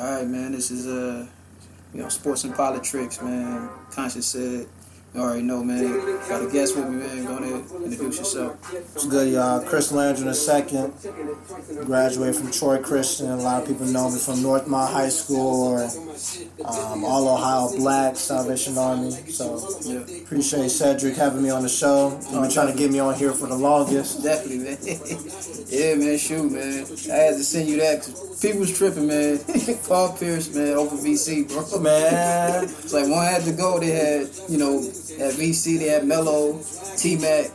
All right, man. This is uh, you know, sports and politics, man. Conscious said. You already know, man. Got a guest with me, man. Go ahead, introduce yourself. What's good, y'all? Chris Landry the second. Graduated from Troy Christian. A lot of people know me from Northmont High School or um, All Ohio Black Salvation Army. So Yeah, appreciate Cedric having me on the show. You've been trying to get me on here for the longest. definitely, man. yeah, man. Shoot, man. I had to send you that 'cause people was tripping, man. Paul Pierce, man, over VC, bro. Man, It's like one had to go. They had, you know, at VC they had Mello, T Mac,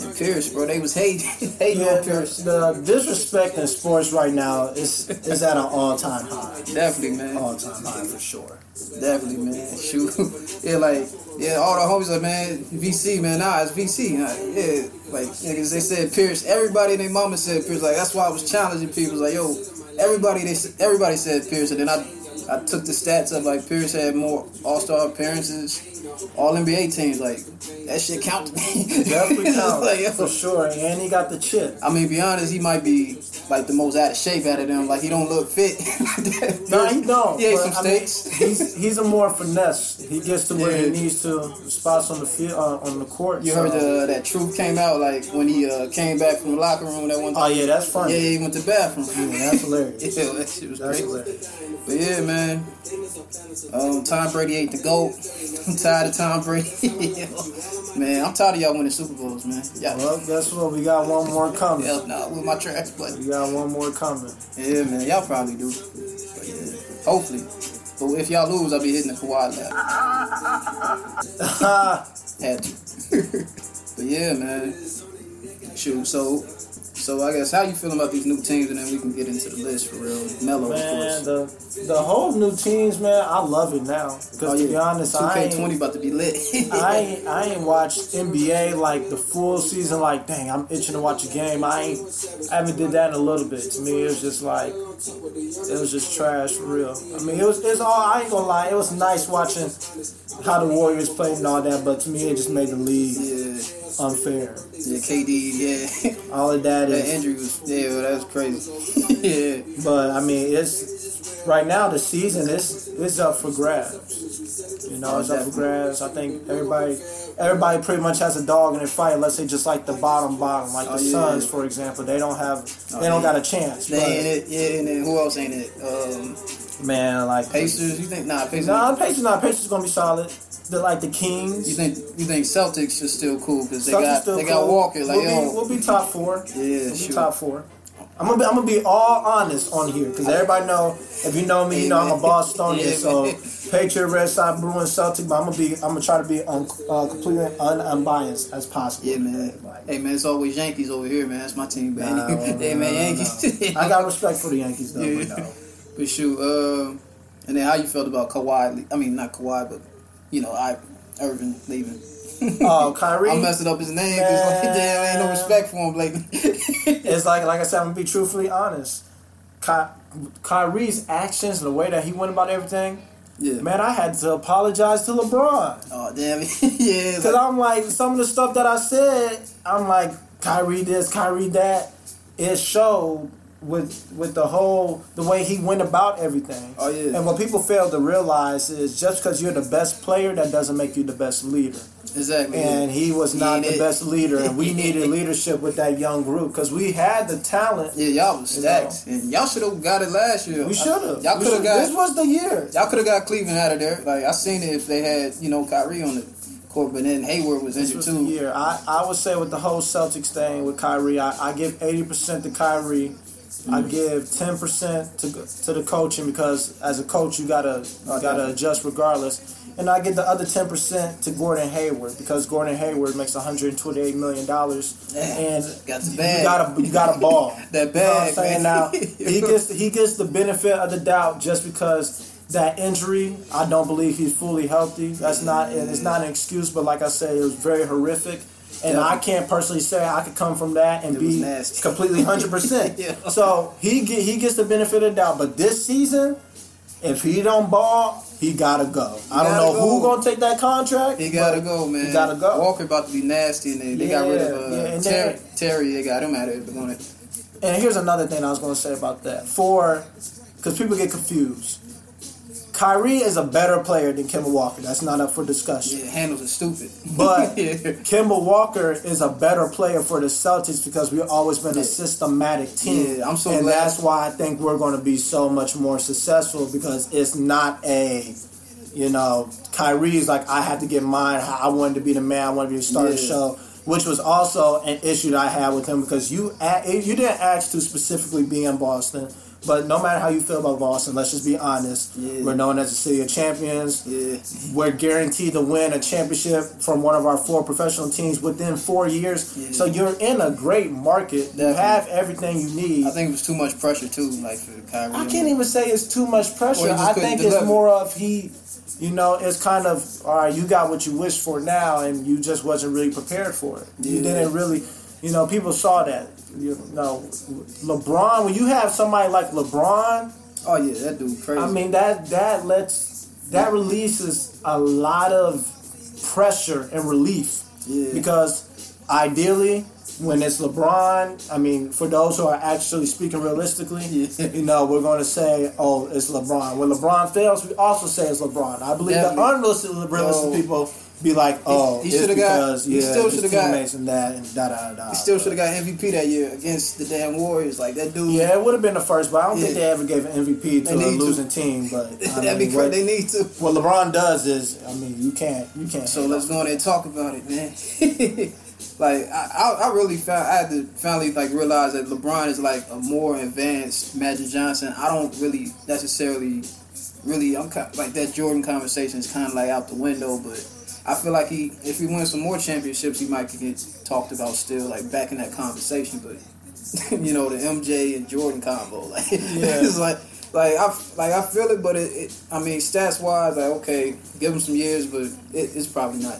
and Pierce, bro. They was hating, hating yeah, on Pierce. the, the disrespect in sports right now is is at an all time high. Definitely, man. All time high for sure. Definitely, man. Shoot. yeah, like, yeah, all the homies like, man, VC, man, nah, it's VC. Nah, yeah, like, niggas, they said Pierce. Everybody, and their mama said Pierce. Like, that's why I was challenging people. Like, yo, everybody, they, everybody said Pierce. And then I, I took the stats up. Like, Pierce had more All Star appearances, All NBA teams. Like, that shit count. Definitely counts like, for sure. And he got the chip. I mean, be honest, he might be like the most out of shape out of them. Like, he don't look fit. No, he don't. But, some I mean, steaks. he's he's a more finesse. He gets to where Yeah. he needs to. Spots on the field, uh, on the court. You so- heard the, that truth came out like when he uh, came back from the locker room that one. time. Oh yeah, that's funny. yeah, he went to the bathroom. Yeah, that's hilarious. Yeah, that shit was That's crazy. hilarious. But yeah, man. Um, Tom Brady ate the goat. I'm tired of Tom Brady. man, I'm tired of y'all winning Super Bowls, man. Y'all, Well, guess what? We got one more coming. hell nah, with my trash, but We got one more coming. yeah, man, y'all probably do. But yeah, hopefully. But if y'all lose, I'll be hitting the Kawhi lap. Had to. but yeah, man. Shoot, so so I guess how you feeling about these new teams, and then we can get into the list for real. Mellow, Man, of course. the the whole new teams, man, I love it now. Because Oh, to be honest, I 2K20 ain't, about to be lit. I ain't I ain't watched NBA like the full season. Like, dang, I'm itching to watch a game. I ain't I haven't did that in a little bit. To me, it was just like it was just trash for real. I mean, it was it's all I ain't gonna lie. It was nice watching how the Warriors played and all that, but to me, it just made the league yeah, unfair. yeah, KD, yeah. All of that that is, injury was, yeah, well, that was crazy. yeah, but I mean, it's right now the season is is up for grabs. You know, it's up for grabs. I think everybody everybody pretty much has a dog in the fight. Let's say just like the bottom bottom, like Oh, the yeah. Suns, for example. They don't have Oh, they don't yeah. got a chance. they ain't it. Yeah, and then who else ain't it? Um, man, like Pacers. You think? Nah, Pacers. Nah, Pacers not Pacers gonna be solid. They're like the Kings. You think? You think Celtics are still cool because they Celtics got they got. Walker. Like we'll, yo, be, we'll be top four. yeah, We'll be sure. top four. I'm gonna be, I'm gonna be all honest on here because everybody know if you know me, you know I'm a Bostonian. Yeah, so. Patriot, Red Sox, Bruins, Celtic, but I'm gonna be I'm gonna try to be un, uh, completely un, unbiased as possible. Yeah, man. Like, Hey, man, it's always Yankees over here, man. That's my team, man. Nah, hey, man, Yankees. I got respect for the Yankees though. Yeah. But no. But shoot, um, and then how you felt about Kawhi? I mean, not Kawhi, but you know, I Irvin leaving. Oh, Kyrie. I'm messing up his name because like, damn, ain't no respect for him lately. it's like like I said, I'm gonna be truthfully honest. Ky- Kyrie's actions, the way that he went about everything, yeah. man, I had to apologize to LeBron. Oh damn. yeah. Cause like- I'm like some of the stuff that I said, I'm like Kyrie this, Kyrie that. It showed with with the whole the way he went about everything. Oh, yeah. And what people fail to realize is just because you're the best player, that doesn't make you the best leader. exactly. And he was not the it. best leader, and we needed leadership with that young group because we had the talent. yeah, y'all was stacked, and y'all should have got it last year. We should have. Y'all could have got. This was the year. Y'all could have got Cleveland out of there. Like I seen it if they had, you know, Kyrie on the court, but then Hayward was injured the too. year. I, I would say with the whole Celtics thing with Kyrie, I, I give eighty percent to Kyrie. I give ten percent to to the coaching because as a coach you gotta you gotta adjust regardless. And I give the other ten percent to Gordon Hayward because Gordon Hayward makes one hundred and twenty eight million dollars, and Got the you bag. got a you got a ball. That You know what I'm bag, saying? Now he gets he gets the benefit of the doubt just because that injury. I don't believe he's fully healthy. That's not it's not an excuse, but like I said, it was very horrific. And I can't personally say I could come from that and It be completely hundred percent. Yeah. So he get he gets the benefit of the doubt. But this season, if he don't ball, he gotta go. I don't know who gonna take that contract. He gotta go, man. He gotta go. Walker about to be nasty, and they, they got rid of Yeah, uh, yeah, and Terry, then- Terry. They got him out of it. And here's another thing I was going to say about that. For because people get confused. Kyrie is a better player than Kemba Walker. That's not up for discussion. Yeah, handles are stupid. But yeah. Kemba Walker is a better player for the Celtics because we've always been Yeah. a systematic team. Yeah, I'm so and glad. that's why I think we're going to be so much more successful because it's not a, you know, Kyrie's like I had to get mine. I wanted to be the man. I wanted to be the star of the show. Which was also an issue that I had with him because you you didn't ask to specifically be in Boston, but no matter how you feel about Boston, let's just be honest. Yeah. We're known as the city of champions Yeah. we're guaranteed to win a championship from one of our four professional teams within four years. Yeah. So you're in a great market. You have everything you need. I think it was too much pressure too, like for Kyrie. I can't even say it's too much pressure. Or he just I think it's more of he, you know, it's kind of all right. You got what you wished for now, and you just wasn't really prepared for it. You Yeah. didn't really, you know, people saw that. You know, LeBron. When you have somebody like LeBron, Oh yeah, that dude crazy. I mean that that lets that releases a lot of pressure and relief yeah. because ideally when it's LeBron, I mean for those who are actually speaking realistically, Yeah. you know we're going to say oh it's LeBron. When LeBron fails, we also say it's LeBron. I believe Definitely. the unrealistic realistic people be like oh he it's shoulda got- because he still shoulda got- teammates and that and da da da. he still should have got MVP that year against the damn Warriors. Like that dude. Yeah, it would have been the first, but I don't think they ever gave an MVP to a need to. losing team. But That'd be mean, crazy. what- They need to. What LeBron does is, I mean, you can't, you can't. So let's go in there and talk about it, man. like I, I, I really found I had to finally like realize that LeBron is like a more advanced Magic Johnson. I don't really necessarily, really, I'm kind like that Jordan conversation is kind of like out the window, but. I feel like he, if he wins some more championships, he might get talked about still, like back in that conversation. But you know, the MJ and Jordan combo, like it's like, like I, like I feel it, but it, it I mean, stats wise, like okay, give him some years, but it, it's probably not.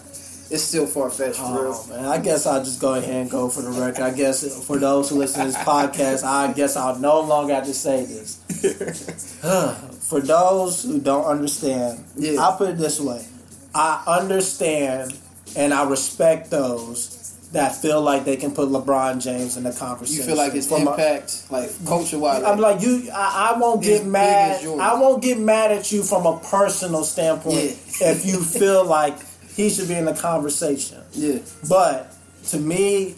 It's still far fetched Oh, real. man, I guess I'll just go ahead and go for the record. I guess for those who listen to this podcast, I guess I'll no longer have to say this. for those who don't understand, Yeah. I'll put it this way: I understand and I respect those that feel like they can put LeBron James in the conversation. You feel like his From a- impact, like culture wise, I'm like you. I, I won't get mad. I won't get mad at you from a personal standpoint Yeah. if you feel like he should be in the conversation. yeah, But to me,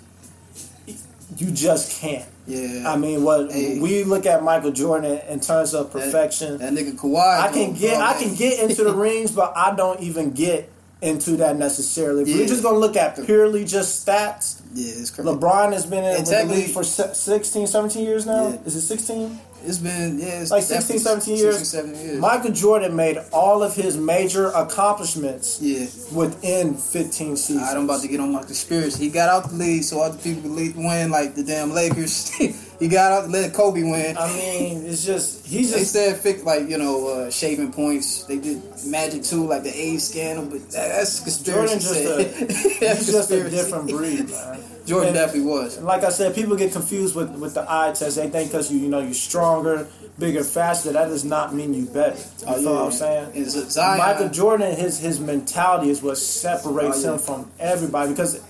you just can't. Yeah. I mean, what Hey. we look at Michael Jordan in terms of perfection. that nigga Kawhi. I can get I can get into the rings, but I don't even get into that necessarily. Yeah. we're just gonna look at purely just stats. Yeah, it's crazy. LeBron has been in And the league for se- 16, 17 years now. Yeah. Is it 16? It's been yeah, it's Like 16, definitely 17 years. 16, 17 years. Michael Jordan made all of his major accomplishments yeah. within 15 seasons. I'm about to get on my conspiracy. He got out the league so other people could win, like the damn Lakers. he got out, let Kobe win. I mean, it's just he's just They said fix like you know uh, shaving points. They did Magic too, like the AIDS scandal, but that, that's conspiracy. Jordan just a he's just a different breed, man. Jordan And- definitely was. Like I said, people get confused with, with the eye test. They think because you you know you're stronger, bigger, faster. That does not mean you better. You Oh, feel what I'm saying? Zion, Michael Jordan, his his mentality is what separates Oh, yeah. him from everybody. Because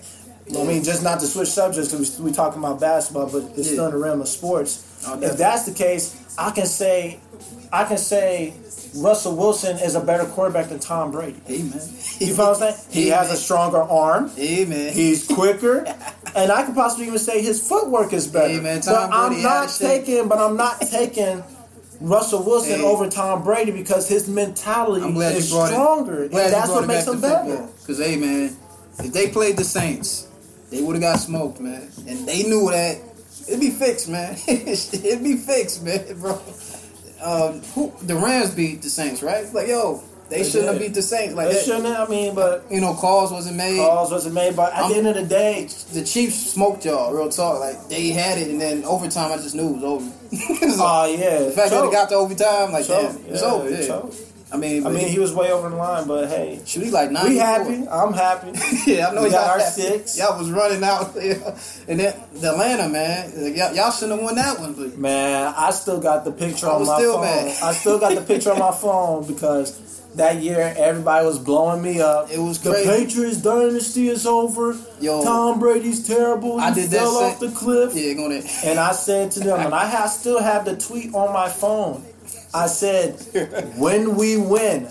I mean, just not to switch subjects because we, we talking about basketball, but it's Yeah. still in the realm of sports. Oh, if that's the case, I can say, I can say, Russell Wilson is a better quarterback than Tom Brady. man, You feel what I'm saying? He has a stronger arm. Man, He's quicker, and I could possibly even say his footwork is better. Hey, man, but I'm not taking. But I'm not taking Russell Wilson Hey. over Tom Brady because his mentality is stronger, and that's what makes him better. Cause hey man, if they played the Saints, they would have got smoked, man. And they knew that. It'd be fixed, man. It'd be fixed, man, bro. Um, who the Rams beat the Saints, right? Like, yo, they, They shouldn't have beat the Saints. Like They that. shouldn't. Have, I mean, but You know, calls wasn't made. calls wasn't made. But at I'm- the end of the day, The Chiefs smoked y'all, real talk. Like they had it, and then overtime, I just knew it was over. Like, oh ah, yeah, the fact that it got to overtime, like choke, damn, it's over. Yeah. choke. I mean, I mean, he was way over the line, but hey, shoot, he like nine. we happy. I'm happy. yeah, I know We got our happy. six. Y'all was running out, yeah. and then the Atlanta man, like, y'all, y'all shouldn't have won that one, but Man, I still got the picture I on my still phone. mad. I still got the picture on my phone because that year everybody was blowing me up. It was the crazy. Patriots dynasty is over. Yo. Tom Brady's terrible. He I did that fell sa- off the cliff. yeah, going And I said to them, and I have, still have the tweet on my phone. I said, when we win,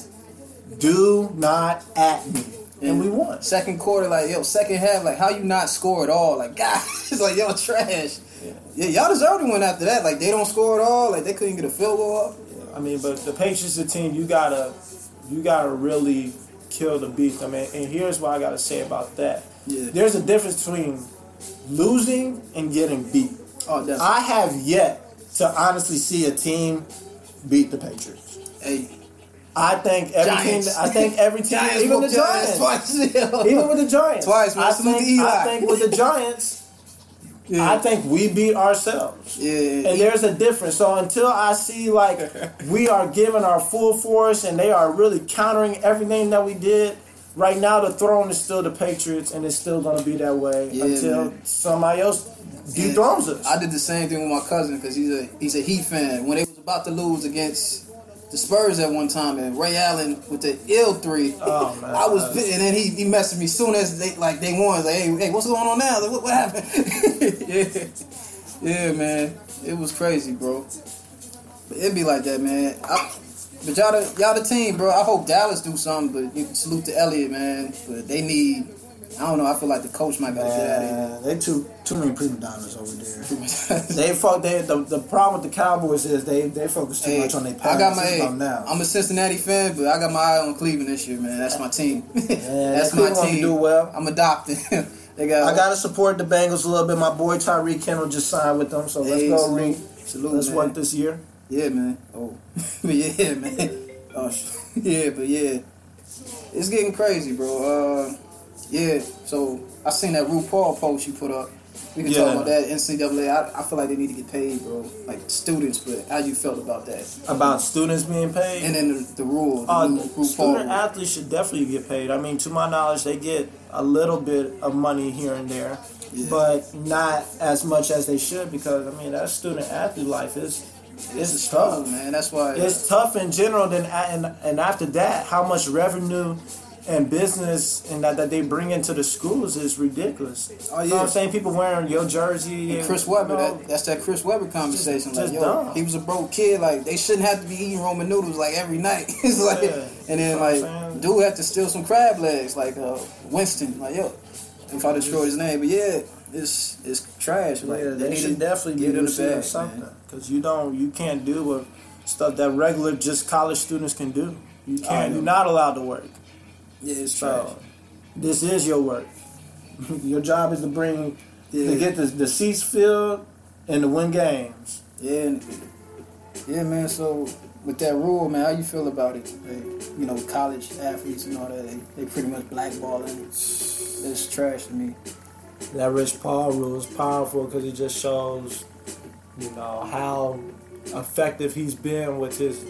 do not at me. And we won. Second quarter, like yo, second half, like how you not score at all? Like God, it's like y'all trash. Yeah. y'all deserve to win after that. Like they don't score at all. Like they couldn't get a field goal up. I mean, but the Patriots, the team, you gotta, you gotta really kill the beast. I mean, and here's what I gotta say about that. Yeah. There's a difference between losing and getting beat. Oh, definitely. I have yet to honestly see a team beat the Patriots. Hey, I think every Giants. team. I think every team, even the Giants, twice. even with the Giants, Twice. I think, I think with the Giants, yeah. I think we beat ourselves. yeah. And there's a difference. So until I see like we are giving our full force and they are really countering everything that we did, right now the throne is still the Patriots and it's still gonna be that way until man. somebody else dethrones us. I did the same thing with my cousin because he's a he's a Heat fan. When they was about to lose against the Spurs at one time, and Ray Allen with the ill three, Oh, man. I was and then he, he messaged me soon as they like they won. Like, hey, hey, what's going on now? Like, what, what happened? yeah, yeah, man, it was crazy, bro. But it be like that, man. I, but y'all the y'all the team, bro. I hope Dallas do something. But you can salute to Elliott, man. But they need. I don't know. I feel like the coach might gotta get out of here. They too too many prima donnas over there. They fo- they the, the problem with the Cowboys is they they focus too much on their past. I got my. Hey, now. I'm a Cincinnati fan, but I got my eye on Cleveland this year, man. That's my team. That's my team. do well. I'm adopted. they got. I gotta support the Bengals a little bit. My boy Tyreek Kendall just signed with them, so let's Hey, go. Reed. Salute, Let's man. work this year. Yeah, man. Oh, but yeah, man. Oh, yeah, but yeah, it's getting crazy, bro. Uh, yeah. So I seen that Rich Paul post you put up. We can Yeah. talk about that. NCAA. I, I feel like they need to get paid, bro. Like students, but how you felt about that? About students being paid. And then the, the rule, the Uh, new Rich Paul. student athletes should definitely get paid. I mean, to my knowledge, they get a little bit of money here and there, Yeah. but not as much as they should because I mean that student athlete life is It's it's tough. man. That's why. It's tough in general. Then and and after that, how much revenue and business and that, that they bring into the schools is ridiculous. Oh, You know what yeah. I'm saying? People wearing your jersey. And Chris Webber, that, that's that Chris Webber conversation. Just- like, just yo, dumb. he was a broke kid. Like, they shouldn't have to be eating ramen noodles like every night. it's like, Yeah. and then what I'm like, dude had to steal some crab legs, like uh, Winston. Like, yo, if I destroy his name, but yeah, it's it's trash. Like, yeah, they, need should definitely get in the bag, something because you don't, you can't do what stuff that regular just college students can do. You can't. You're not allowed to work. Yeah, it's trash. So this is your work. your job is to bring Yeah. to get the, the seats filled and to win games. Yeah, yeah, man. So with that rule, man, how you feel about it? Like, you know, college athletes and all that, they, they pretty much blackballing. It's trash to me. That Rich Paul rule is powerful because it just shows, you know, how effective he's been with his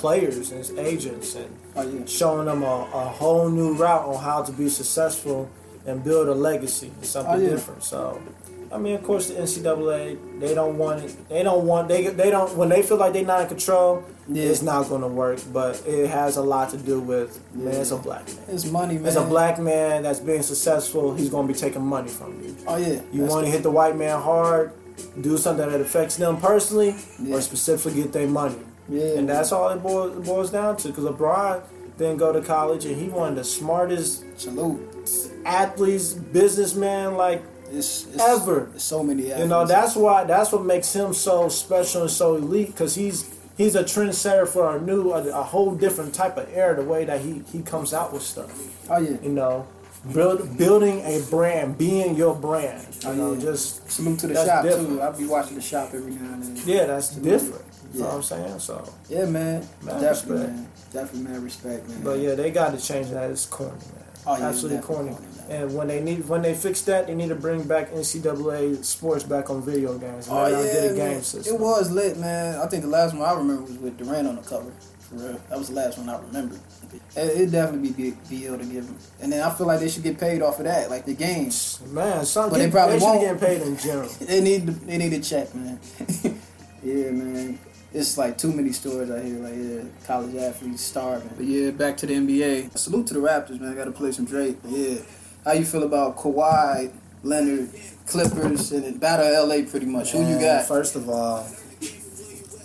players and his agents and Oh yeah. showing them a, a whole new route on how to be successful and build a legacy, something Oh, yeah. different. So, I mean, of course, the NCAA they don't want it. They don't want they they don't when they feel like they're not in control. Yeah. It's not going to work, but it has a lot to do with man. It's a black man. It's money, man. As a black man that's being successful, he's going to be taking money from you. Oh yeah. You want to hit the white man hard, do something that affects them personally, or specifically get their money. Yeah. And that's all it boils, boils down to. Because LeBron didn't go to college, and he one of the smartest salute. athletes, businessman, like It's, it's Ever. It's so many. you know. That's why. That's what makes him so special and so elite. Because he's he's a trendsetter for a new, a, a whole different type of era. The way that he he comes out with stuff. Oh yeah. You know, build building a brand, being your brand. You Oh, know, yeah. just Salute to the shop different. too. I'll be watching the shop every now and then. yeah, that's different. You know Yeah. what I'm saying? So, Yeah, man. Mad definitely, respect. man. Definitely, man. Respect, man. but yeah, they got to change that. It's corny, man. Oh, yeah, Absolutely corny. corny. And when they need, when they fix that, they need to bring back NCAA sports back on video games. Oh yeah, get a man. game system. It was lit, man. I think the last one I remember was with Durant on the cover. For real, that was the last one I remember. It, it'd definitely be big deal to give them. And then I feel like they should get paid off of that, like the games. Man, some But they probably they won't. get paid in general. They need to, they need to check, man. yeah, man. It's like too many stories out here, like yeah, college athletes starving. But yeah, back to the NBA. Salute to the Raptors, man. I gotta play some Drake. But yeah, how you feel about Kawhi, Leonard, Clippers, and then battle of LA pretty much? Who you got? First of all,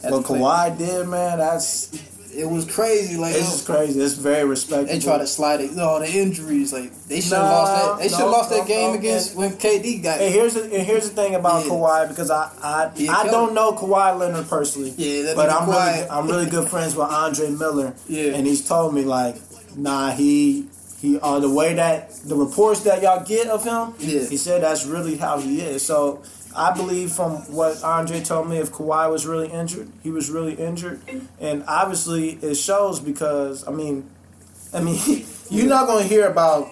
Had what. Kawhi did, man, that's It was crazy. Like it's just crazy. It's very respectable. they try to slide it. No, the injuries. Like they should have No, lost that. They should have no, lost that no, game no, against when KD got. And here's the, and here's the thing about Yeah. Kawhi because I I, He a I don't know Kawhi Leonard personally. Yeah, but I'm really. I'm really good friends with Andre Miller. Yeah. and he's told me like, nah, he he uh, the way that the reports that y'all get of him, Yeah. he said that's really how he is. So. I believe from what Andre told me, if Kawhi was really injured, he was really injured, and obviously it shows because I mean, I mean, you're not going to hear about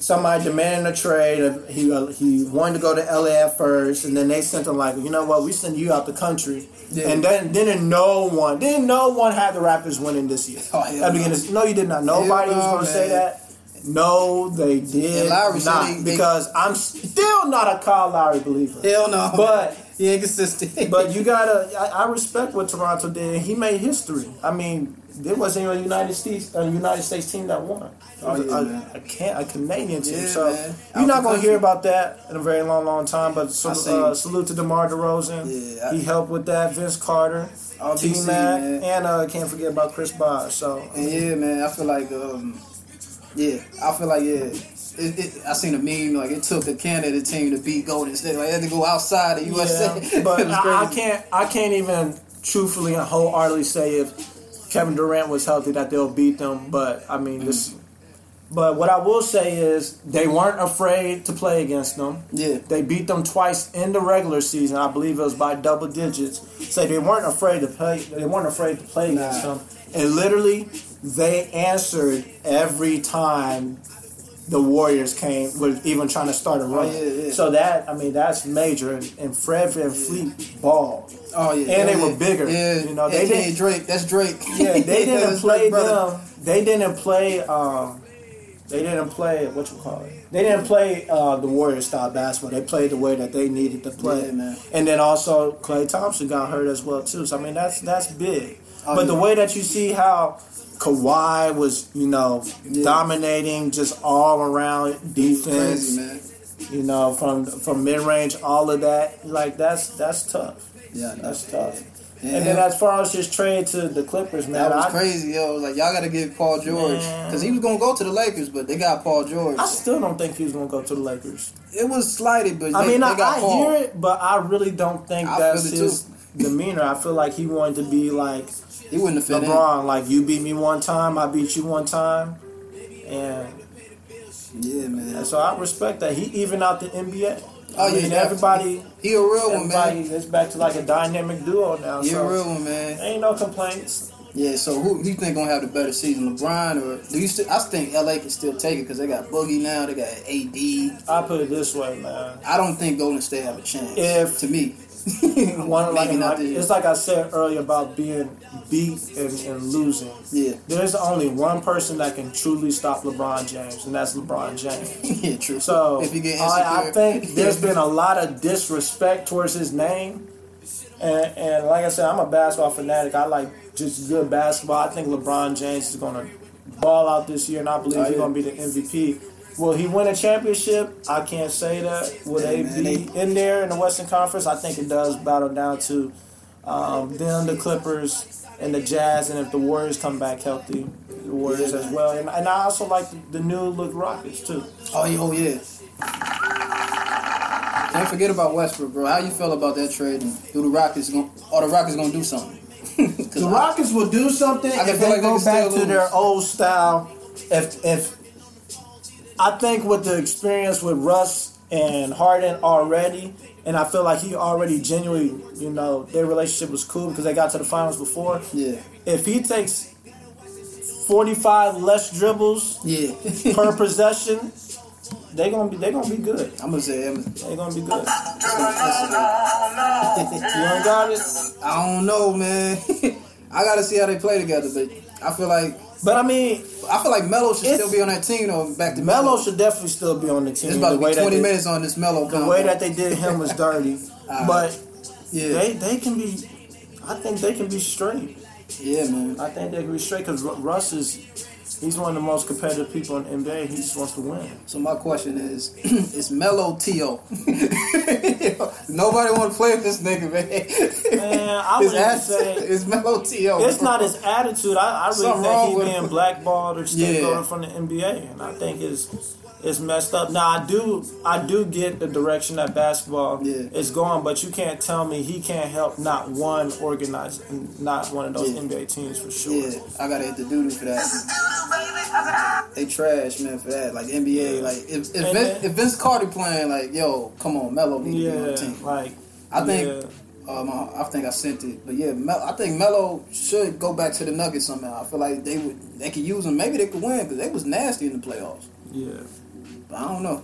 somebody demanding a trade. He uh, he wanted to go to LA at first, and then they sent him like, you know what, we send you out the country. Yeah. And then then no one, then no one had the Raptors winning this year. Oh, hell At the beginning, no, you did not. Nobody was going to say that. No, they did Lowry not. they- they- because I'm still not a Kyle Lowry believer. Hell no. But- he ain't consistent. But you gotta, I, I respect what Toronto did. He made history. I mean, there wasn't a United States, a United States team that won. Oh, yeah, a, a, can, a Canadian team. Yeah, so man. you're not gonna hear about that in a very long, long time. But so, uh, salute to DeMar DeRozan. Yeah, I- he helped with that. Vince Carter, T Mac, and uh, can't forget about Chris Bosh. So And yeah, man, I feel like, um, yeah, I feel like, yeah. It, it, I seen a meme like it took a Canada team to beat Golden State. Like they had to go outside the USA. Yeah, but I, I can't. I can't even truthfully and wholeheartedly say if Kevin Durant was healthy that they'll beat them. But I mean, this. But what I will say is they weren't afraid to play against them. Yeah, They beat them twice in the regular season. I believe it was by double digits. So they weren't afraid to play. They weren't afraid to play against them. And literally, they answered every time the Warriors came, was even trying to start a run. Oh, yeah, yeah. So that I mean, that's major. And, and Fred VanVleet ball. Oh yeah, And they yeah. were bigger, Yeah, you know, they AKA didn't- Drake. That's Drake. Yeah, they didn't play them. They didn't play. Um, they didn't play what you call it. They didn't play uh, the Warriors style basketball. They played the way that they needed to play. Yeah, man. And then also Klay Thompson got hurt as well too. So I mean that's that's big. Oh, but the way that you see how Kawhi was, you know, Yeah. dominating just all around defense. Crazy man. You know, from from mid range, all of that. Like that's that's tough. Yeah, That's tough. Yeah. And then as far as his trade to the Clippers, man, That was I, crazy, yo. Like y'all got to get Paul George because he was gonna go to the Lakers, but they got Paul George. I still don't think he was gonna go to the Lakers. It was slighted, but I they, mean, they I, I hear it, but I really don't think I that's his demeanor. I feel like he wanted to be like He wouldn't have fit LeBron, like you beat me one time, I beat you one time, and. Yeah, man. and so I respect that. He even out the NBA. Oh, I yeah, mean, definitely. everybody, He a real one, man. is back to like a dynamic duo now. He a real one, man. ain't no complaints. Yeah. So who who you think gonna have the better season, LeBron or do you? Still, I think LA can still take it because they got Boogie now. They got AD. I put it this way, man. I don't think Golden State have a chance. If- to me, One like, not like- this it's like I said earlier about being beat and, and losing. yeah, There's only one person that can truly stop LeBron James, and that's LeBron James. yeah, true. So if you get I, I think there's been a lot of disrespect towards his name, and, and like I said, I'm a basketball fanatic. I like just good basketball. I think LeBron James is gonna ball out this year, and I believe Oh, he's gonna be the MVP. Will he win a championship? I can't say that. Will they be in there in the Western Conference? I think it does battle down to um, them, the Clippers, and the Jazz, and if the Warriors come back healthy, the Warriors Yeah, as well. And, and I also like the, the new look Rockets too. Oh, yeah, oh yeah. Can't forget about Westbrook, bro. How you feel about that trade? And do the Rockets going? Are the Rockets gonna do something? The Rockets will do something I if they like they go back to their old style. If if I think with the experience with Russ and Harden already, and I feel like he already genuinely, you know, their relationship was cool because they got to the finals before. Yeah, If he takes forty five less dribbles yeah. per possession, they gonna be they gonna be good. I'm gonna say, I'm, They gonna be good. You ain't got it. I don't know, man. I gotta see how they play together, but I feel like But I mean, I feel like Melo should still be on that team though. Back to Melo Melo. should definitely still be on the team. It's about the to way be 20 they- minutes on this Melo. the way that they did him was dirty. Uh, but yeah, they they can be. I think they can be straight. yeah, man. I think they can be straight because Russ is He's one of the most competitive people in the NBA. He just wants to win. So my question is, is Melo T.O.? Nobody want to play with this nigga, man. Man, I His would say is Melo T.O. it's not his attitude. I, I really Something think wrong he being him. blackballed or scapegoated Yeah. from the NBA, and I think it's it's messed up. Now I do I do get the direction that basketball Yeah. is going, but you can't tell me he can't help not one organized, not one of those Yeah. NBA teams for sure. Yeah, I gotta hit the doo for that. They trash, man, for that. Like NBA, like if if, And Vin, then- if Vince Carter playing, like yo, come on, Melo need to be on the team. like I think, yeah. um, I, I think I sent it, but yeah, Mel, I think Melo should go back to the Nuggets somehow. I feel like they would, they could use him. Maybe they could win because they was nasty in the playoffs. yeah. I don't know.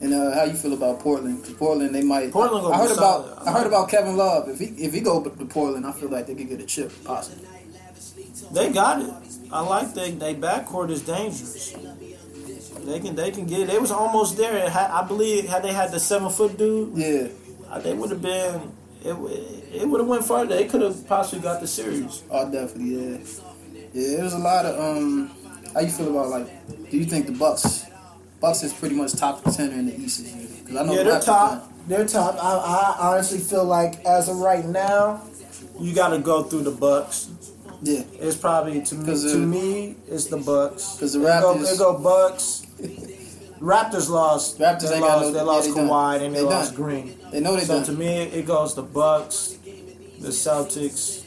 And uh, how you feel about Portland? 'Cause Portland, they might. Portland gonna I heard about. solid. I heard about Kevin Love. If he if he go to Portland, I feel like they could get a chip possibly. They got it. I like they they backcourt is dangerous. They can they can get. They was almost there. Had- I believe had they had the seven foot dude, Yeah. uh, they would have been. It it would have went further. They could have possibly got the series. Oh, definitely, yeah. Yeah, it was a lot of um. How you feel about like? Do you think the Bucks? Bucks is pretty much top contender in the East this year. Because I know Yeah, they're top. They're top. I, I honestly feel like as of right now, you got to go through the Bucks. Yeah, It's probably to me. 'Cause, To me, it's the Bucks. 'cause the go, Raptors- it go Bucks. Raptors lost. Raptors they lost. no- they yeah, lost they done. Kawhi and they, They lost done. Green. they know they So done. to me, it goes the Bucks, the Celtics,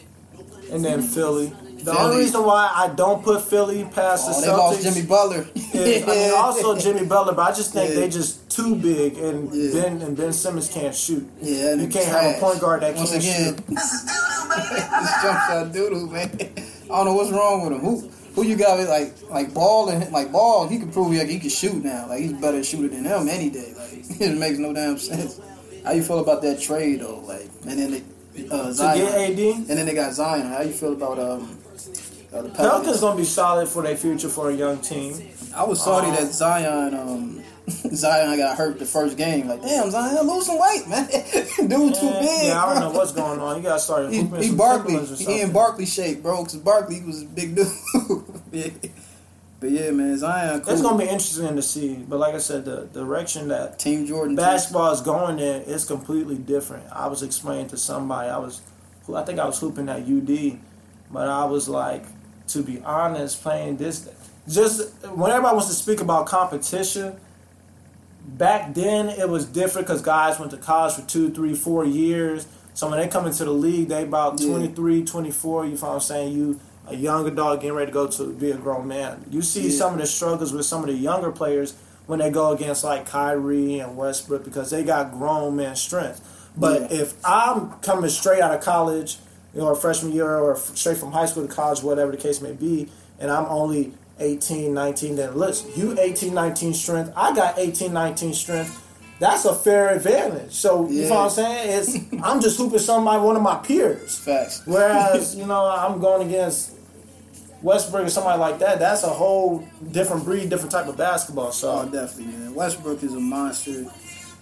and then Philly. The Philly. only reason why I don't put Philly past Oh, the they lost Celtics Jimmy Butler. is, I mean, also Jimmy Butler, but I just think Yeah. they just too big, and Yeah. Ben and Ben Simmons can't shoot. Yeah, You can't have a point guard that Once can't again, shoot. this jump shot doodle, man. I don't know what's wrong with him. Who who you got with like like ball and like ball? He can prove like he can shoot now. Like he's better shooter than him any day. Like it makes no damn sense. How you feel about that trade though? Like and then they uh, To Zion get AD, and then they got Zion. How you feel about um the Pelicans Pelicans? gonna be solid for their future for a young team. I was sorry that Zion um Zion got hurt the first game. Like damn, Zion lose some weight, man. Dude too big. yeah, I don't know what's going on. You gotta start He, he some Barkley. Or He in Barkley shape, bro. Because Barkley was a big dude. yeah. But yeah, man, Zion. Cool. It's gonna be interesting to see, but like I said, the direction that Team Jordan. too. basketball is going in is completely different. I was explaining to somebody, I was, who I think I was hooping at UD, but I was like, to be honest, playing this, just when everybody wants to speak about competition, back then it was different because guys went to college for two, three, four years. So when they come into the league, they about Yeah. 23, 24, you know what I'm saying? You a young adult getting ready to go to be a grown man. You see Yeah. some of the struggles with some of the younger players when they go against like Kyrie and Westbrook because they got grown man strength. But Yeah. if I'm coming straight out of college, you know, or freshman year or f- straight from high school to college, whatever the case may be, and I'm only 18, 19, then listen, you 18, 19 strength, I got 18, 19 strength. That's a fair advantage. So you know what I'm saying? It's I'm just hooping somebody, one of my peers. Facts. Whereas, you know, I'm going against Westbrook or somebody like that. That's a whole different breed, different type of basketball. Oh, So definitely, man. Westbrook is a monster.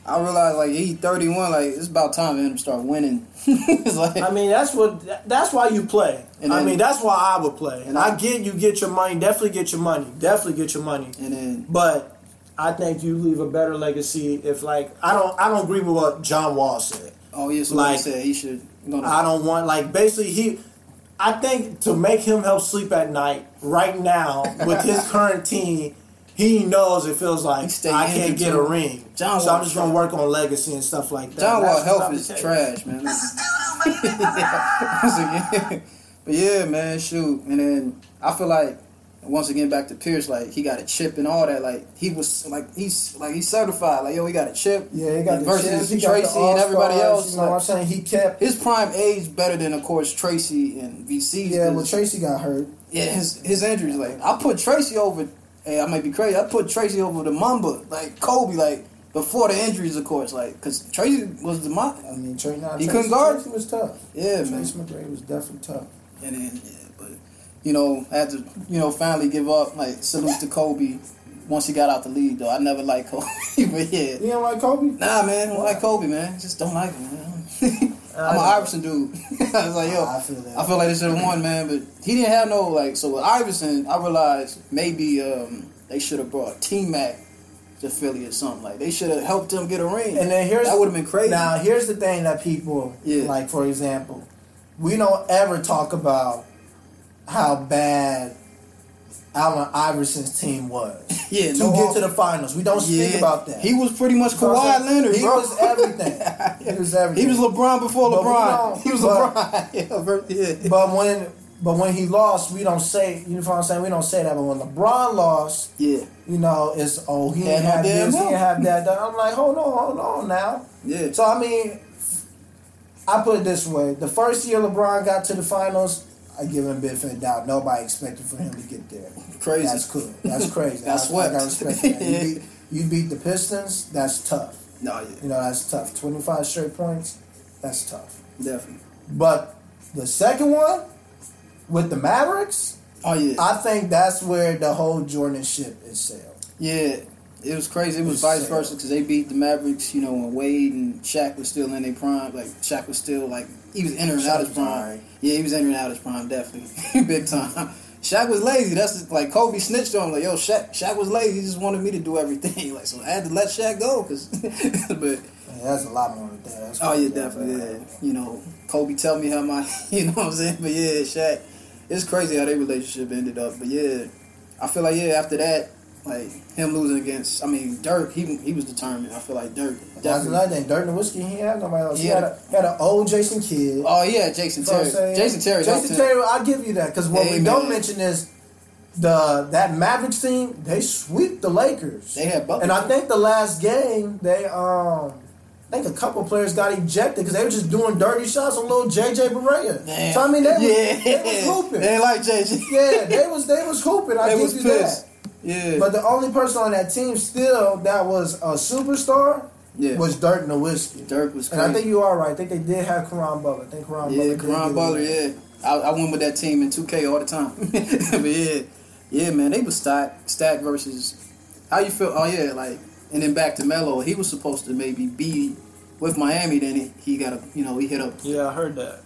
I realized, like, he 31. Like, it's about time for him to start winning. it's like, I mean, that's what that's why you play. And I mean, that's why I would play. And I- I get you get your money, definitely get your money, definitely get your money. and then But I think you leave a better legacy if, like, I don't I don't agree with what John Wall said. oh yeah, so Like, he said he should. Gonna, I don't want like basically he. I think to make him help sleep at night right now with his current team, he knows it feels like I can't get too. a ring. John so I'm just gonna work on legacy and stuff like that. John Wall health is trash, man. But yeah, man, shoot. And then I feel like once again back to Pierce, like he got a chip and all that. Like he was like he's like he's certified. Like yo, he got a chip. Yeah, he got the versus he got the Tracy and everybody else. You know what I'm saying? He kept. His prime age better than of course Tracy and VC. Yeah, well, Tracy got hurt. Yeah, his his injuries. Like I put Tracy over. Hey, I might be crazy. I put Tracy over the Mamba, like Kobe, like before the injuries, of course, like because Tracy was the Mamba. I mean, Tracy, nah, He Tracy, couldn't guard? Tracy was tough. Yeah, man. Tracy McGrady was definitely tough. And then, yeah, but you know, I had to, you know, finally give up. Like salute to Kobe. Once he got out the league, though, I never liked Kobe, but yeah, You don't like Kobe? nah, man, I don't like Kobe, man. Just don't like him, man. I'm an. Iverson dude. I was like, yo, I feel that. I feel like they should have won, man. But he didn't have no like. So with Iverson, I realized maybe um, they should have brought T Mac to Philly or something. Like they should have helped him get a ring. And then here's that would have been crazy. Now here's the thing that people Yeah. like. For example, we don't ever talk about how bad Allen Iverson's team was yeah, to no get to the finals. We don't speak about that. He was pretty much You know what Kawhi? Leonard. He bro. was everything. He was everything. He was LeBron before But LeBron. He was but- LeBron. yeah. But when but when he lost, we don't say you know what I'm saying. We don't say that. But when LeBron lost, yeah, you know, it's oh he didn't have this, he ain't have that. that. I'm like, hold on, hold on now. yeah. So I mean, I put it this way: the first year LeBron got to the finals, I give him a benefit of a doubt. Nobody expected for him to get there. Crazy. That's cool. That's crazy. That's I, what. I got respect for that. You beat, you beat the Pistons. That's tough. No, yeah, You know, that's tough. Twenty five straight points. That's tough. definitely. But the second one with the Mavericks, Oh yeah, I think that's where the whole Jordan ship is sailed. yeah. It was crazy. It was It's vice sad. versa because they beat the Mavericks. You know when Wade and Shaq was still in their prime. Like Shaq was still like he was entering Shaq out his prime. Yeah, he was entering out his prime definitely, big time. Shaq was lazy. That's just, like Kobe snitched on him. Like yo, Shaq, Shaq was lazy. He just wanted me to do everything. Like so, I had to let Shaq go. Cause, but Yeah, that's a lot more with that. That's Oh yeah, definitely. Yeah. You know, Kobe tell me how my, you know what I'm saying. But yeah, Shaq, it's crazy how their relationship ended up. But yeah, I feel like yeah, after that, like him losing against, I mean Dirk, he he was determined. I feel like Dirk That's another thing. Dirk Nowitzki, he had nobody else. He Yeah. had, a, had an old Jason Kidd. Oh yeah, Jason You know Terry. Jason Terry. Jason Terry, I'll give you that because what Hey, we don't mention is the that Mavericks team. They sweep the Lakers, They had Butler. and I think the last game they um. I think a couple players got ejected because they were just doing dirty shots on little JJ Barea. Damn. So I mean, they was, yeah, they was hooping. They like JJ. yeah, they was they was hooping. I They give you pissed. that. Yeah. But the only person on that team still that was a superstar yeah. was Dirk Nowitzki. Dirk was And. I think you are right. I think they did have Caron Butler. I think Caron Yeah, Butler. did Caron Butler, yeah. I, I went with that team in 2K all the time. but yeah, yeah, man, they was stacked, stacked versus. How you feel? Oh yeah, like, and then back to Melo. He was supposed to maybe be with Miami. Then he, he got a, you know, he hit up. Yeah, I heard that.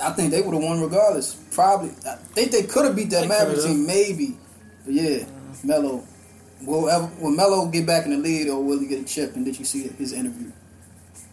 I think they would have won regardless. Probably. I think they could have beat that They Mavericks coulda. team, maybe. But yeah, Melo. Will ever, will Melo get back in the lead or will he get a chip? And did you see his interview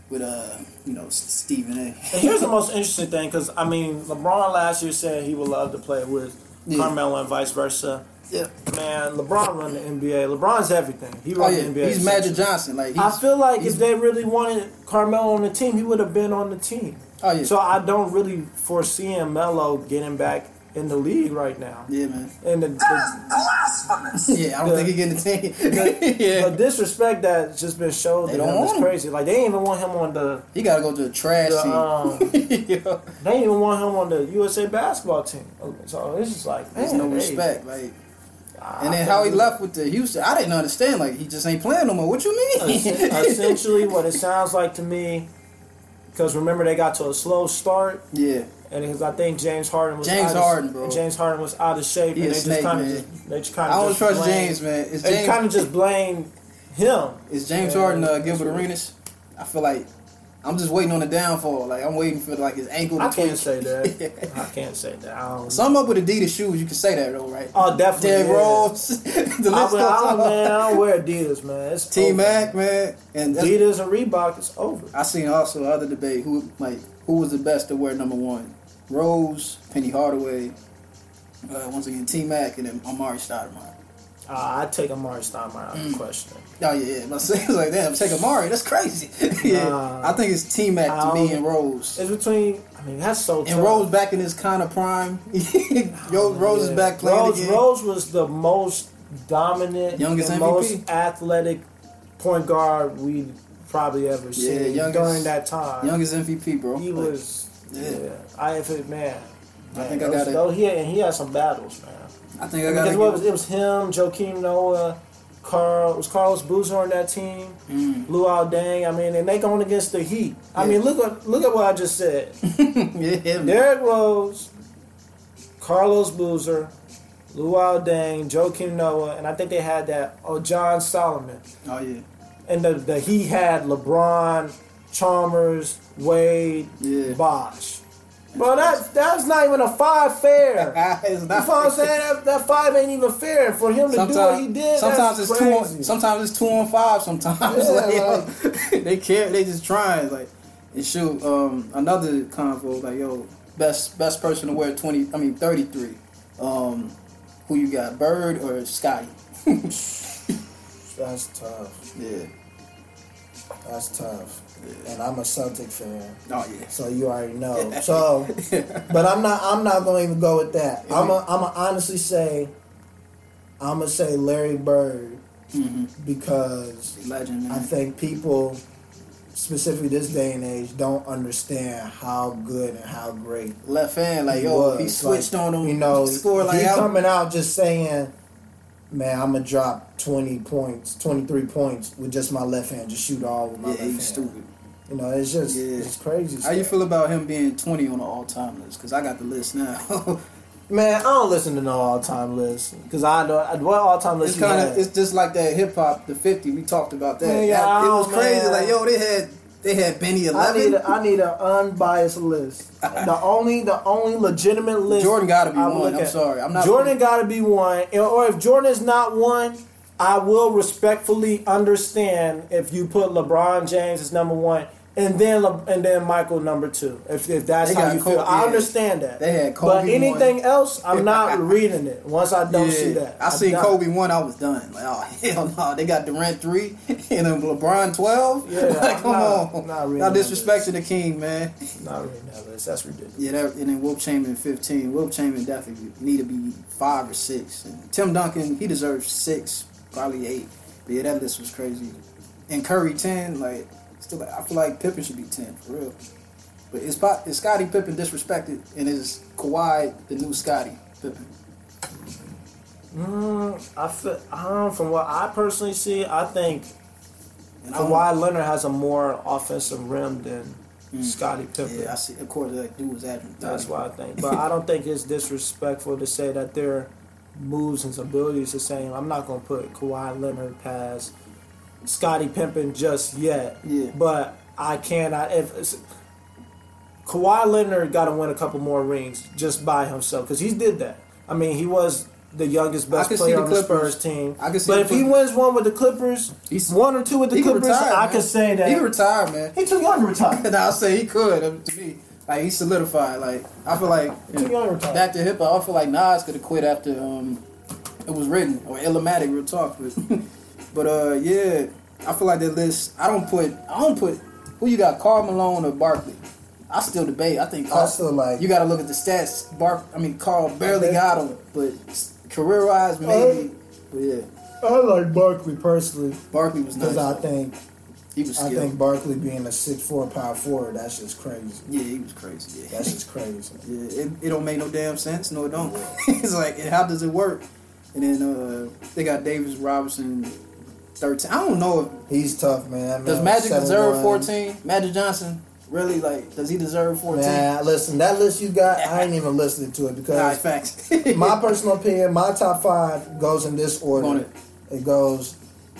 with uh, you know, Stephen A. And here's the most interesting thing, because I mean, LeBron last year said he would love to play with Yeah. Carmelo and vice versa. Yeah. Man, LeBron run the NBA. LeBron's everything. He Oh run yeah, the NBA. he's Magic Johnson. Like he's, I feel like if they really wanted Carmelo on the team, he would have been on the team. Oh yeah. So I don't really foresee Melo getting back in the league right now. yeah, man. And the, the, Yeah, I don't The- think he getting the team. the disrespect that's just been shown They to him want is him. crazy. Like they didn't even want him on the. he got to go to the trash The, team. um, Yeah. They didn't even want him on the USA basketball team. So it's just like There's man, no hey, respect. Like, I and then how he left with the Houston, I didn't understand. Like, he just ain't playing no more. What you mean? Essentially, what it sounds like to me, because remember they got to a slow start, yeah, and because I think James Harden was James out of, Harden, bro. James Harden was out of shape, He and they just kind of just they just kind I of don't trust James, man. Is They kind of just blame him. is James Yeah, Harden uh, Gilbert Arenas? I feel like I'm just waiting on the downfall. Like I'm waiting for like his ankle to I can't say that. I can't say that. I don't. Some up with Adidas shoes, you can say that though, right? oh, definitely. Yeah. Rose, the I, list wear, goes I, don't, man, I don't wear Adidas, man. It's T Mac, man, and Adidas and Reebok is over. I seen also other debate who like who was the best to wear number one, Rose, Penny Hardaway, uh, once again T Mac, and then Amar'e Stoudemire. Uh, I take Amar'e Stoudemire out of Mm. the question. Oh yeah, yeah. My was like, damn, take Amar'e. That's crazy. yeah, Nah. I think it's T Mac to me and Rose. It's between. I mean, that's so. And tough. Rose back in his kind of prime. Yo, Rose is back playing Rose, again. Rose was the most dominant, Youngest most athletic point guard we probably ever seen youngest- during that time. Youngest MVP, bro. he was. Yeah. Yeah, I if it man. I think I got it. those- he and he had some battles, man. I think I Because got what was, it was him, Joakim Noah, Carl was Carlos Boozer on that team, Mm. Luol Deng. I mean, and they going against the Heat. I Yeah. mean, look what look at what I just said. yeah. Derrick Rose, Carlos Boozer, Luol Deng, Joakim Noah, and I think they had that oh John Solomon. Oh yeah. And the, the he had LeBron, Chalmers, Wade, Yeah. Bosh. Bro, that that's not even a five fair. it's You know what I'm saying? That, that five ain't even fair for him to do what he did. sometimes that's it's two. On, sometimes it's two on five. Sometimes Yeah, like, yo, they care. They just trying like and shoot. Um, another convo like yo, best best person to wear twenty. I mean thirty three. Um, who you got, Bird or Scottie? That's tough. Yeah. That's tough. And I'm a Celtic fan, Oh yeah. so you already know. So, but I'm not. I'm not gonna even go with that. I'm. A, I'm gonna honestly say. I'm gonna say Larry Bird hmm because Legend. I think people, specifically this day and age, don't understand how good and how great left hand like he yo, was. he switched Like, on him. You know, score like coming out just saying, "Man, I'm gonna drop 20 points, 23 points with just my left hand, just shoot all with my Yeah, left hand." stupid. You know, it's just Yeah. it's crazy. How you feel about him being 20 on the all-time list? Because I got the list now. Man, I don't listen to no all time list because I don't. What all time list? it's kind of it's just like that hip hop, the 50. We talked about that. Man, yeah, it was crazy. man. Like yo, they had they had Benny I need 11. a, I need an unbiased list. the only the only legitimate list. Jordan got to be I would one. I'm sorry, I'm not. Jordan got to be one, or if Jordan is not one, I will respectfully understand if you put LeBron James as number one, and then Le- and then Michael number two. If, if that's They how you Kobe, feel, I understand that. They had but anything one. else, I'm not reading it. Once I don't Yeah, see that, I seen don't. Kobe one. I was done. Like, oh hell no! They got Durant three and then LeBron twelve. Yeah, like, come not- on, not not disrespecting the king, man. Not reading that list. That's ridiculous. Yeah, that, and then Wilt Chamberlain 15. Wilt Chamberlain definitely need to be five or six. And Tim Duncan, he deserves six, probably eight. But yeah, that list was crazy. And Curry 10, like, still, I feel like Pippen should be 10, for real. But is, is Scottie Pippen disrespected? And is Kawhi the new Scottie Pippen? Mm, I feel, um, from what I personally see, I think And Kawhi Leonard has a more offensive rim than Mm. Scottie Pippen. Yeah, I see. Of course, that dude was averaging 30. That's why I think. But I don't think it's disrespectful to say that their moves and abilities are the same. I'm not gonna put Kawhi Leonard past Scottie Pippen just yet. Yeah. But I cannot if Kawhi Leonard got to win a couple more rings just by himself because he did that. I mean, he was the youngest best player the on the Clippers. Spurs team. I can see but if he wins one with the Clippers, He's- one or two with the Clippers. I man. could say that He retired, man. he too young to retire. And I'll say he could. um, To me, like he solidified. Like I feel like Too young to retire. back to hip hop. I feel like Nas could have quit after um it was written or Illmatic. Real talk, but but uh yeah, I feel like that list. I don't put I don't put who you got, Karl Malone or Barkley. I still debate. I think I still like- you got to look at the stats. Bark, I mean Karl barely got him, but career wise maybe. But yeah, I like Barkley personally Barkley was nice. because I think he was I think Barkley being a six four power forward, that's just crazy. yeah, he was crazy. Yeah. That's just crazy. Yeah, it, it don't make no damn sense. No, it don't. it's like, how does it work? And then uh, they got David Robinson, thirteen. I don't know if He's tough, man. does Magic 7'1". deserve fourteen. Magic Johnson really like does he deserve fourteen? Man, listen, that list you got, I ain't even listening to it Nah, because facts. my personal opinion, my top five goes in this order. it. It goes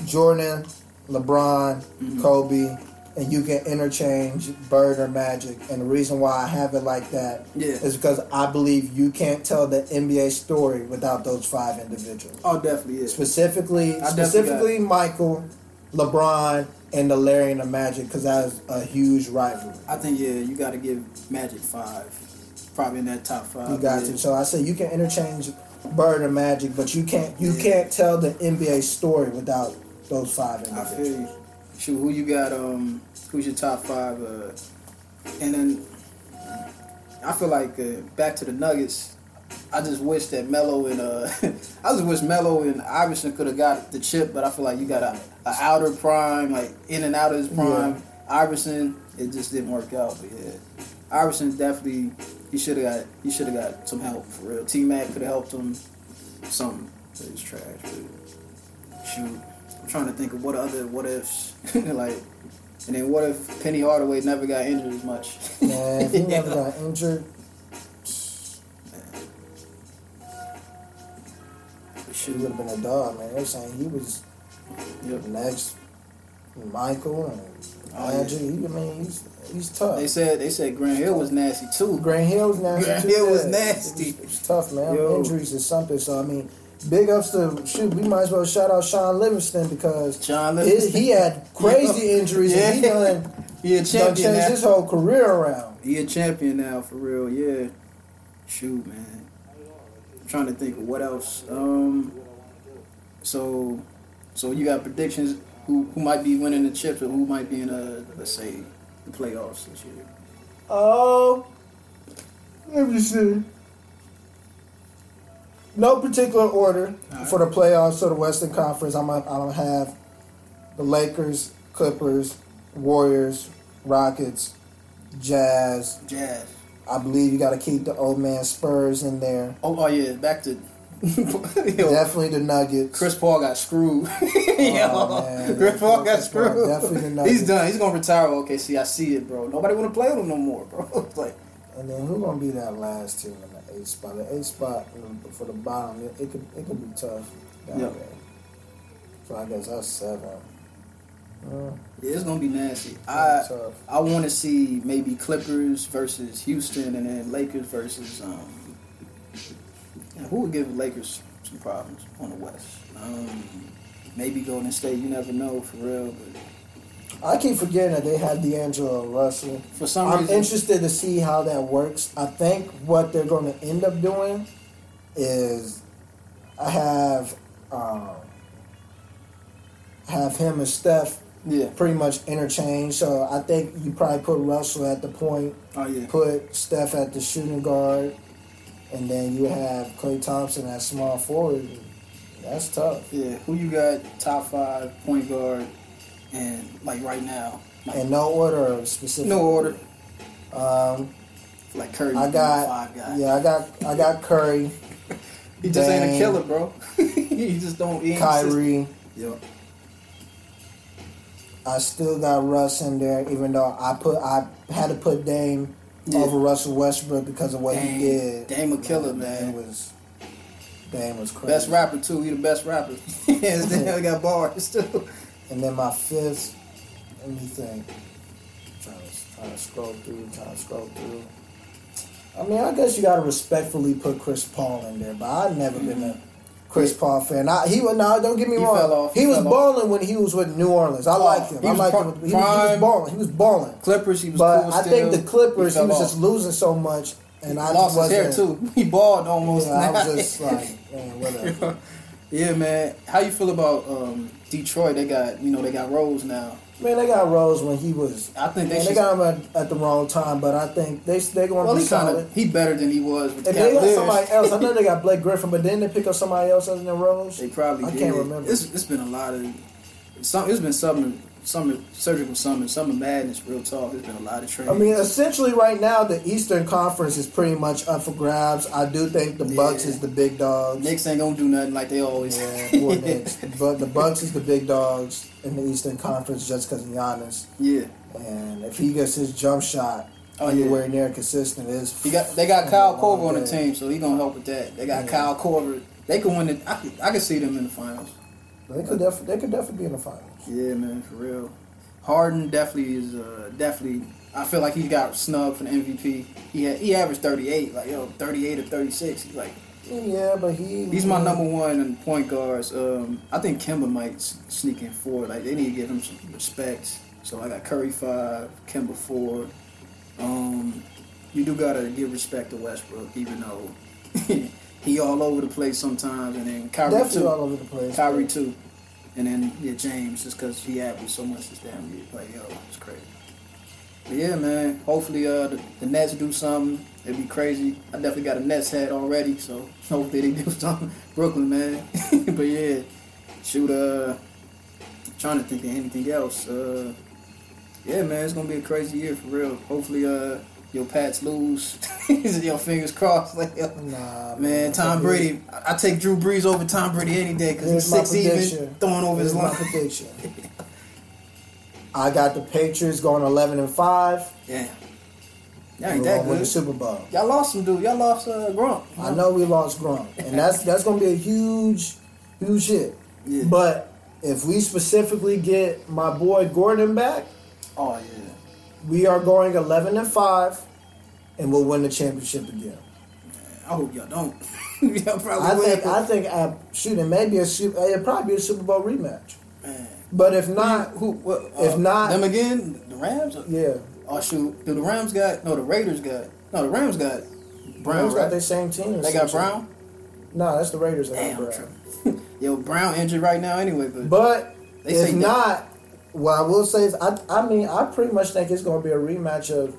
Jordan, LeBron, Mm-hmm. Kobe, and you can interchange Bird or Magic. And the reason why I have it like that is Yeah. because I believe you can't tell the NBA story without those five individuals. oh, definitely is. Specifically, I definitely specifically Michael, LeBron, and the Larry and the Magic because that is a huge rivalry. I think yeah, you got to give Magic five, probably in that top five. You got yeah. to. So I say you can interchange Bird and Magic, but you can't you Yeah. can't tell the NBA story without those five I individuals. Shoot, who you got? Um, who's your top five? Uh, and then I feel like uh, back to the Nuggets. I just wish that Melo and uh, I just wish Melo and Iverson could have got the chip, but I feel like you got a, a outer prime, like in and out of his prime. Iverson, it just didn't work out. But yeah, Iverson definitely he should have got he should have got some help for real. T Mac could have helped him something. But it's trash. But shoot, trying to think of what other what ifs like. And then what if Penny Hardaway never got injured as much? If he never got injured, he Shoot. would have been a dog, man. They're saying he was Yep. next Michael and Oh, yeah. I mean, he's he's tough. They said they said Grant Hill was nasty too. Grant Hill was nasty. Grant Hill was nasty. It's, it's tough, man. Yo. Injuries is something. So I mean, big ups to shoot. We might as well shout out Shaun Livingston because Shaun his, Livingston. he had crazy injuries and he done, He a done changed now. his whole career around. He a champion now for real. Yeah. Shoot, man. I'm trying to think of what else. Um. So, so you got predictions who who might be winning the chips or who might be in a let's say the playoffs this year. Oh, let me see. No particular order Alright. for the playoffs or the Western Conference. I'm gonna, I'm gonna have the Lakers, Clippers, Warriors, Rockets, Jazz. Jazz. I believe you got to keep the old man Spurs in there. Oh, oh yeah, back to Definitely the Nuggets. Chris Paul got screwed. Oh, Yo. Chris Paul got Chris Paul, screwed. definitely the Nuggets. He's done. He's gonna retire. Okay, see, I see it, bro. Nobody wanna play with him no more, bro. Like, And then who gonna be that last team in the eighth spot? The eighth spot for the bottom, it, it could it could be tough. Down Yeah. there. So I guess that's seven. Uh, yeah, it's gonna be nasty. I tough. I want to see maybe Clippers versus Houston, and then Lakers versus um. who would give Lakers some problems on the West? Um, maybe Golden State. You never know for real, but I keep forgetting that they have D'Angelo Russell. for some reason. I'm reason, interested to see how that works. I think what they're going to end up doing is I have um, have him and Steph yeah. pretty much interchange. So I think you probably put Russell at the point, Oh yeah. put Steph at the shooting guard, and then you have Klay Thompson at small forward. That's tough. Yeah, who you got top five point guard and like right now? Like, And no order of specific. no order. Um, Like Curry, I got five guys. yeah, I got I got Curry, he just ain't a killer, bro. he just don't. He. Kyrie. Yo, I still got Russ in there, even though I put I had to put Dame Yeah. over Russell Westbrook because of what Dame- he did. Dame a killer, man. Dame was Dame was crazy. best rapper too. He the best rapper. Hands down, he got bars too. And then my fifth, let me think. Trying to, trying to scroll through, trying to scroll through. I mean, I guess you got to respectfully put Chris Paul in there, but I've never been a Chris Paul fan. I, he was no, don't get me He wrong. fell off, He, he was balling when he was with New Orleans. I Oh, liked him. he I liked pri- him. He, was- he was balling. He was balling. Clippers, he was But cool I still. think the Clippers, he, was off. just losing so much, and I lost his hair too. He bald almost. Yeah, I was just like, man, whatever. Yeah, man. How you feel about um, Detroit? They got you know they got Rose now. Man, they got Rose when he was. I think they Man, they got him at, at the wrong time, but I think they they going to well, be solid. of he better than he was with the they got somebody else, I know they got Blake Griffin, but then they pick up somebody else other than Rose. They probably I did. can't remember. It's, it's been a lot of some. It's been summer, summer surgical summer, summer madness. Real talk. There's been a lot of trades. I mean, essentially, right now the Eastern Conference is pretty much up for grabs. I do think the Bucks Yeah. is the big dogs. Knicks ain't gonna do nothing like they always. Yeah, poor Knicks. But the Bucks is the big dogs in the Eastern Conference just because of Giannis. yeah. And if he gets his jump shot Oh, yeah. anywhere near consistent, is He got they got Kyle Korver on the team, so he gonna help with that. They got Yeah. Kyle Korver. They could win it. I could, I could see them in the finals. They could def- they could definitely be in the finals. Yeah, man, for real. Harden definitely is uh, definitely. I feel like he's got snubbed for the MVP. He had he averaged 38, like yo, 38 or 36. He's like Yeah, but he he's my number one in point guards. Um, I think Kemba might sneak in four. Like they need to give him some respect. So I got Curry five, Kemba four. Um, you do gotta give respect to Westbrook, even though he all over the place sometimes, and then Kyrie definitely too. all over the place. Kyrie too, and then yeah James just because he averaged so much this damn year. Like yo, it's crazy. But yeah, man. Hopefully, uh, the, the Nets do something. It'd be crazy. I definitely got a Nets hat already, so hopefully they do something. Brooklyn, man. but yeah, shoot. Uh, trying to think of anything else. Uh, yeah, man, it's gonna be a crazy year for real. Hopefully, uh, your Pats lose. your fingers crossed. Like, yo, Nah, Man, Tom Brady. I I take Drew Brees over Tom Brady any day because he's six even, throwing over his Here's my line. prediction. I got the Patriots going eleven and five. Yeah, y'all ain't that gonna the. Super Bowl. Y'all lost some dude. Y'all lost uh, Gronk. I know we lost Gronk, and that's that's gonna be a huge, huge hit. Yeah. But if we specifically get my boy Gordon back, Oh yeah. We are going eleven and five, and we'll win the championship again. I hope y'all don't. y'all probably I think I think uh, shoot, it may be a Super, it'll probably be a Super Bowl rematch. Man. But if not, who? What, if uh, not- them again, the Rams. yeah, Oh shoot, do the Rams got? No, the Raiders got. No, the Rams got Brown. Rams got Right? their same team. They got. Brown. No, that's the Raiders that Damn, got Brown. Yo, Brown injured right now anyway, but But They say if not, what I will say is, I, I mean, I pretty much think it's going to be a rematch of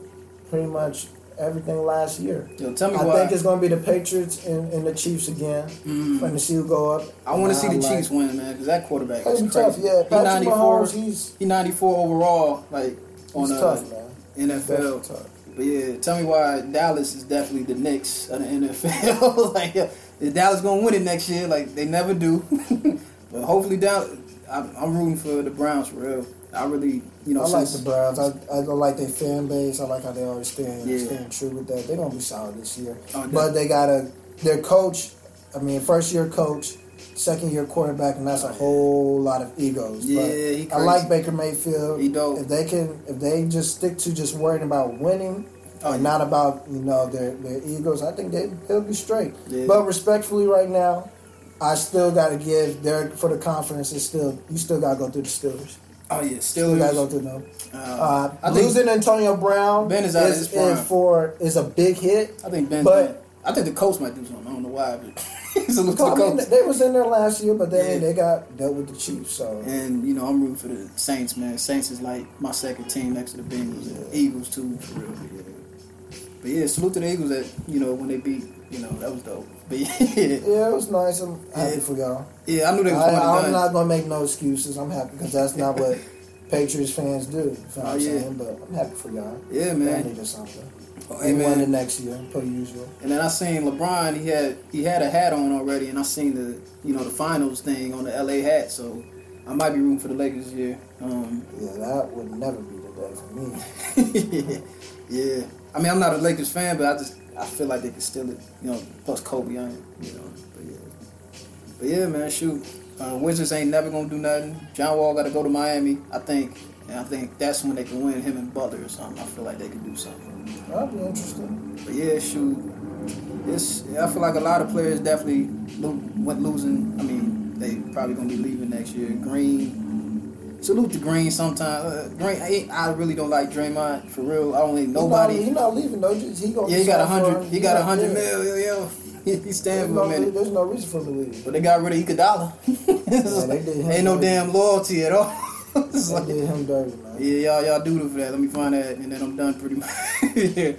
pretty much everything last year. yo, tell me I why. think it's going to be the Patriots and, and the Chiefs again. Mm. When the Chiefs go up, I want to see the And I Chiefs win, man, because that quarterback is crazy. tough, yeah. He Patrick 94. Mahomes, he's, He 94 overall, like on uh, man. NFL. tough. But yeah, tell me why Dallas is definitely the Knicks of the NFL. like, yeah, is Dallas gonna win it next year? Like they never do. but hopefully, Dallas. I'm, I'm rooting for the Browns for real. I really, you know, I like the Browns. I, I don't like their fan base. I like how they always stand Yeah. staying true with that. They're gonna be solid this year. Oh, but they got a their coach. I mean, first year coach, second year quarterback, and that's a oh, whole lot of egos. Yeah, I like Baker Mayfield. He dope. If they can, if they just stick to just worrying about winning. Oh, and yeah. not about you know their, their egos. I think they they'll be straight. But respectfully, right now, I still got to give their for the conference. It's still you still got to go through the Steelers. oh yeah, Still got to go Steelers. through them. Uh, Uh, I think losing Antonio Brown Ben is out of is, his prime. for is a big hit. I think Ben. but- I think the coach might do something. I don't know why, but salute to Well, the I mean, they was in there last year, but then Yeah. they got dealt with the Chiefs. So And you know, I'm rooting for the Saints, man. Saints is like my second team next to the Bengals and Eagles too, for real. But yeah. but yeah, salute to the Eagles that you know when they beat, you know, that was dope. But yeah, yeah, it was nice. I'm happy Yeah. for y'all. yeah, I knew they was I, going to I'm not gonna make no excuses. I'm happy because that's not what Patriots fans do. You know what Oh, I'm yeah. saying? But I'm happy for y'all. Yeah, man. needed something. Oh, They hey, won the next year, per usual. And then I seen LeBron. He had he had a hat on already, and I seen the you know the finals thing on the LA hat. So I might be rooting for the Lakers this year. Um, Yeah, that would never be the day for me. yeah, I mean I'm not a Lakers fan, but I just I feel like they could steal it. You know, plus Kobe, ain't, you know. But yeah, but yeah, man, shoot. Uh, Wizards ain't never gonna do nothing. John Wall got to go to Miami, I think, and I think that's when they can win him and Butler or something. I feel like they can do something. That'd be interesting. But yeah, shoot. It's I feel like a lot of players definitely lo- went losing. I mean, they probably gonna be leaving next year. Green, salute to Green. Sometimes uh, Green, I, I really don't like Draymond for real. I don't think nobody. He's not, he not leaving though. He gonna yeah, he got a hundred. He got a hundred yeah. mil. Yo, yo. He, he stand for no, a minute. there's no reason for him to leave. But they got rid of Iguodala. Yeah, they did Ain't no dirty. damn loyalty at all. It's They like- did him dirty, man. yeah, y'all y'all doodle for that. Let me find that, and then I'm done pretty much. yeah,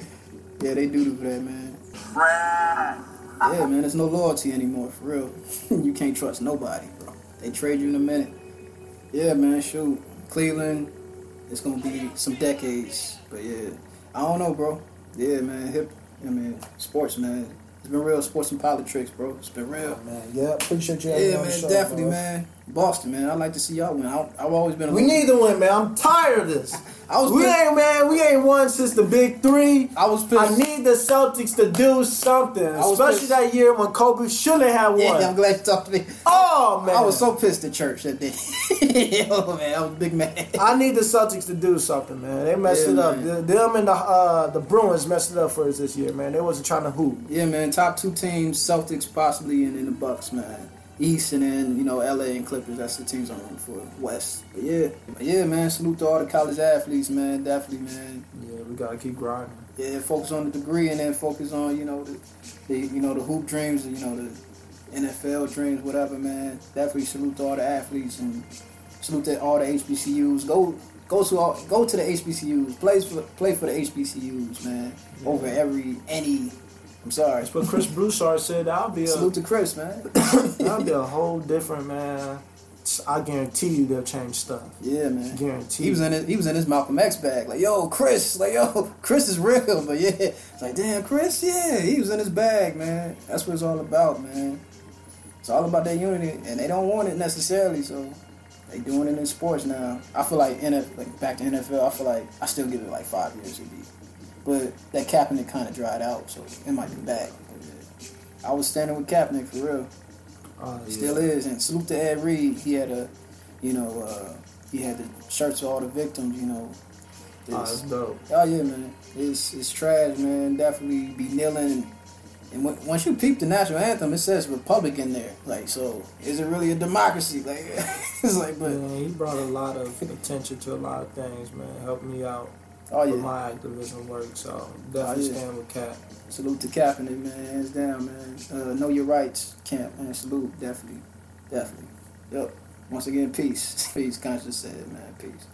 yeah, they doodle for that, man. Yeah, man, there's no loyalty anymore, for real. you can't trust nobody, bro. They trade you in a minute. Yeah, man, shoot. Cleveland, it's gonna be some decades, but yeah, I don't know, bro. Yeah, man, hip. I mean, sports, man. It's been real sports and politics, bro. It's been real. Man, yeah, appreciate you Yeah, man, show, definitely, bro. man. Boston, man. I'd like to see y'all win. I, I've always been. A We need to win, man. I'm tired of this. I was. We pissed- ain't, man. We ain't won since the big three. I was pissed. I need the Celtics to do something, especially pissed. that year when Kobe shouldn't have won. Yeah. I'm glad you talked to me. Oh man, I was so pissed at church that day. oh man, I was big man. I need the Celtics to do something, man. They messed Yeah, it up. The- Them and the uh, the Bruins messed it up for us this year, man. They wasn't trying to hoop. Yeah, man. Top two teams: Celtics, possibly, and then the Bucks, man. East and then you know LA and Clippers. That's the teams I'm rooting for. West, but yeah, but yeah, man. Salute to all the college athletes, man. Definitely, man. Yeah, we gotta keep grinding. Yeah, focus on the degree and then focus on you know the, the you know the hoop dreams, you know the NFL dreams, whatever, man. Definitely salute to all the athletes and salute to all the HBCUs. Go go to all, go to the HBCUs. Play for play for the HBCUs, man. Over every any. I'm sorry. That's what Chris Broussard said. I'll be a Salute to Chris, man. that'll be a whole different man. I guarantee you they'll change stuff. Yeah, man. Guarantee. He was in his, he was in his Malcolm X bag, like yo, Chris, like yo, Chris is real, but yeah, it's like damn, Chris, yeah, he was in his bag, man. That's what it's all about, man. It's all about that unity, and they don't want it necessarily, so they doing it in sports now. I feel like NF, like back to NFL, I feel like I still give it like five years to be, but that Kaepernick kind of dried out, so it might be back. I was standing with Kaepernick for real. Uh, yeah. Still is. And salute to Ed Reed. He had a You know, uh, he had the shirts of all the victims. You know. Oh, that's dope. Oh yeah, man. It's it's trash, man. Definitely be kneeling. And, when, once you peep the national anthem, it says Republic in there. Like, so is it really a democracy? Like, it's like, but he brought a lot of attention to a lot of things, man. Helped me out oh yeah. my activism work. So definitely Oh, yeah. stand with Cap. Salute to Kaepernick, man. Hands down, man. Uh, know your rights, camp, man. Salute, definitely, definitely. Yep. Once again, peace. Peace. Conscious said, man. Peace.